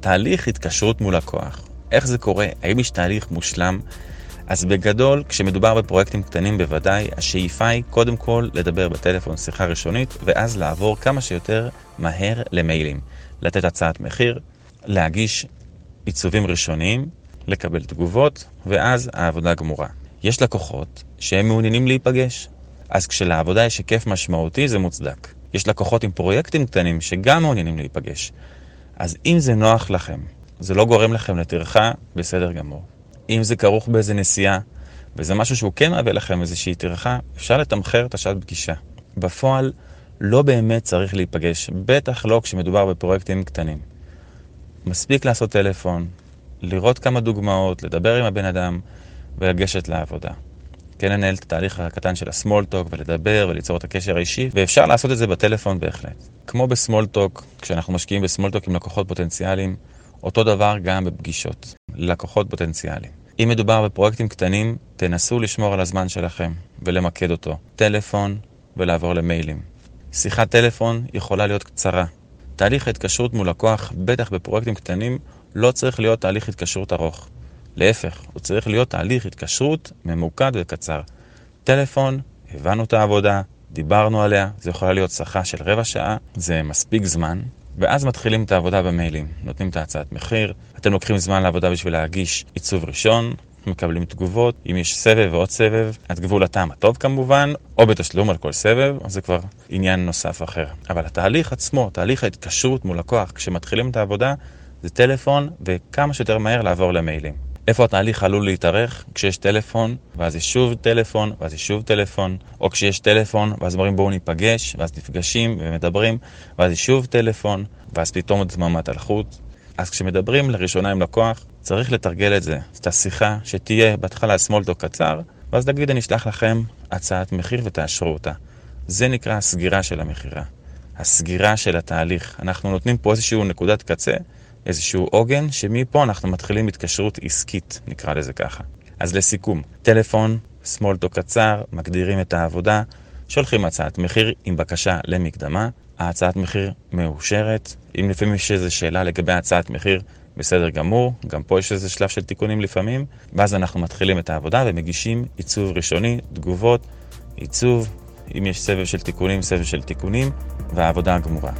תהליך התקשרות מול לקוח. איך זה קורה? האם יש תהליך מושלם? אז בגדול, כשמדובר בפרויקטים קטנים בוודאי, השאיפה היא קודם כל לדבר בטלפון שיחה ראשונית, ואז לעבור כמה שיותר מהר למיילים. לתת הצעת מחיר, להגיש עיצובים ראשוניים, לקבל תגובות, ואז העבודה גמורה. יש לקוחות שהם מעוניינים להיפגש, אז כשלעבודה יש היקף משמעותי זה מוצדק. יש לקוחות עם פרויקטים קטנים שגם מעוניינים להיפגש. אז אם זה נוח לכם, זה לא גורם לכם לטרחה, בסדר גמור. אם זה כרוך באיזה נסיעה, וזה משהו שהוא כן מהווה לכם איזושהי טרחה, אפשר לתמחר את השעת פגישה. בפועל, לא באמת צריך להיפגש, בטח לא כשמדובר בפרויקטים קטנים. מספיק לעשות טלפון, לראות כמה דוגמאות, לדבר עם הבן אדם ולגשת לעבודה. כן לנהל את התהליך הקטן של הסמולטוק ולדבר וליצור את הקשר האישי, ואפשר לעשות את זה בטלפון בהחלט. כמו בסמולטוק, כשאנחנו משקיעים בסמולטוק עם לקוחות פוטנציאליים, אותו דבר גם בפגישות, לקוחות פוטנציאליים. אם מדובר בפרויקטים קטנים, תנסו לשמור על הזמן שלכם ולמקד אותו. טלפון ולעבור למיילים. שיחת טלפון יכולה להיות קצרה. תהליך ההתקשרות מול לקוח, בטח בפרויקטים קטנים, לא צריך להיות תהליך התקשרות ארוך. להפך, הוא צריך להיות תהליך התקשרות ממוקד וקצר. טלפון, הבנו את העבודה, דיברנו עליה, זה יכולה להיות שיחה של רבע שעה, זה מספיק זמן, ואז מתחילים את העבודה במיילים. נותנים את ההצעת מחיר, אתם לוקחים זמן לעבודה בשביל להגיש עיצוב ראשון, מקבלים תגובות, אם יש סבב ועוד סבב, עד גבול הטעם הטוב כמובן, או בתשלום על כל סבב, זה כבר עניין נוסף אחר. אבל התהליך עצמו, תהליך ההתקשרות מול לקוח, כשמתחילים את העבודה, זה טלפון, וכמה שיותר מהר לעבור למיילים. איפה התהליך עלול להתארך? כשיש טלפון, ואז יש שוב טלפון, ואז יש שוב טלפון, או כשיש טלפון, ואז אומרים בואו ניפגש, ואז נפגשים ומדברים, ואז יש שוב טלפון, ואז פתאום עוד דממת אלחוט. אז כשמדברים לראשונה עם לקוח, צריך לתרגל את זה, את השיחה שתהיה בהתחלה סמולטו קצר, ואז נגיד אני אשלח לכם הצעת מחיר ותאשרו אותה. זה נקרא הסגירה של המכירה. הסגירה של התהליך. אנחנו נותנים פה איזושהי נקודת קצה איזשהו עוגן, שמפה אנחנו מתחילים התקשרות עסקית, נקרא לזה ככה. אז לסיכום, טלפון, סמולטו קצר, מגדירים את העבודה, שולחים הצעת מחיר עם בקשה למקדמה, ההצעת מחיר מאושרת, אם לפעמים יש איזו שאלה לגבי הצעת מחיר, בסדר גמור, גם פה יש איזה שלב של תיקונים לפעמים, ואז אנחנו מתחילים את העבודה ומגישים עיצוב ראשוני, תגובות, עיצוב, אם יש סבב של תיקונים, סבב של תיקונים, והעבודה הגמורה.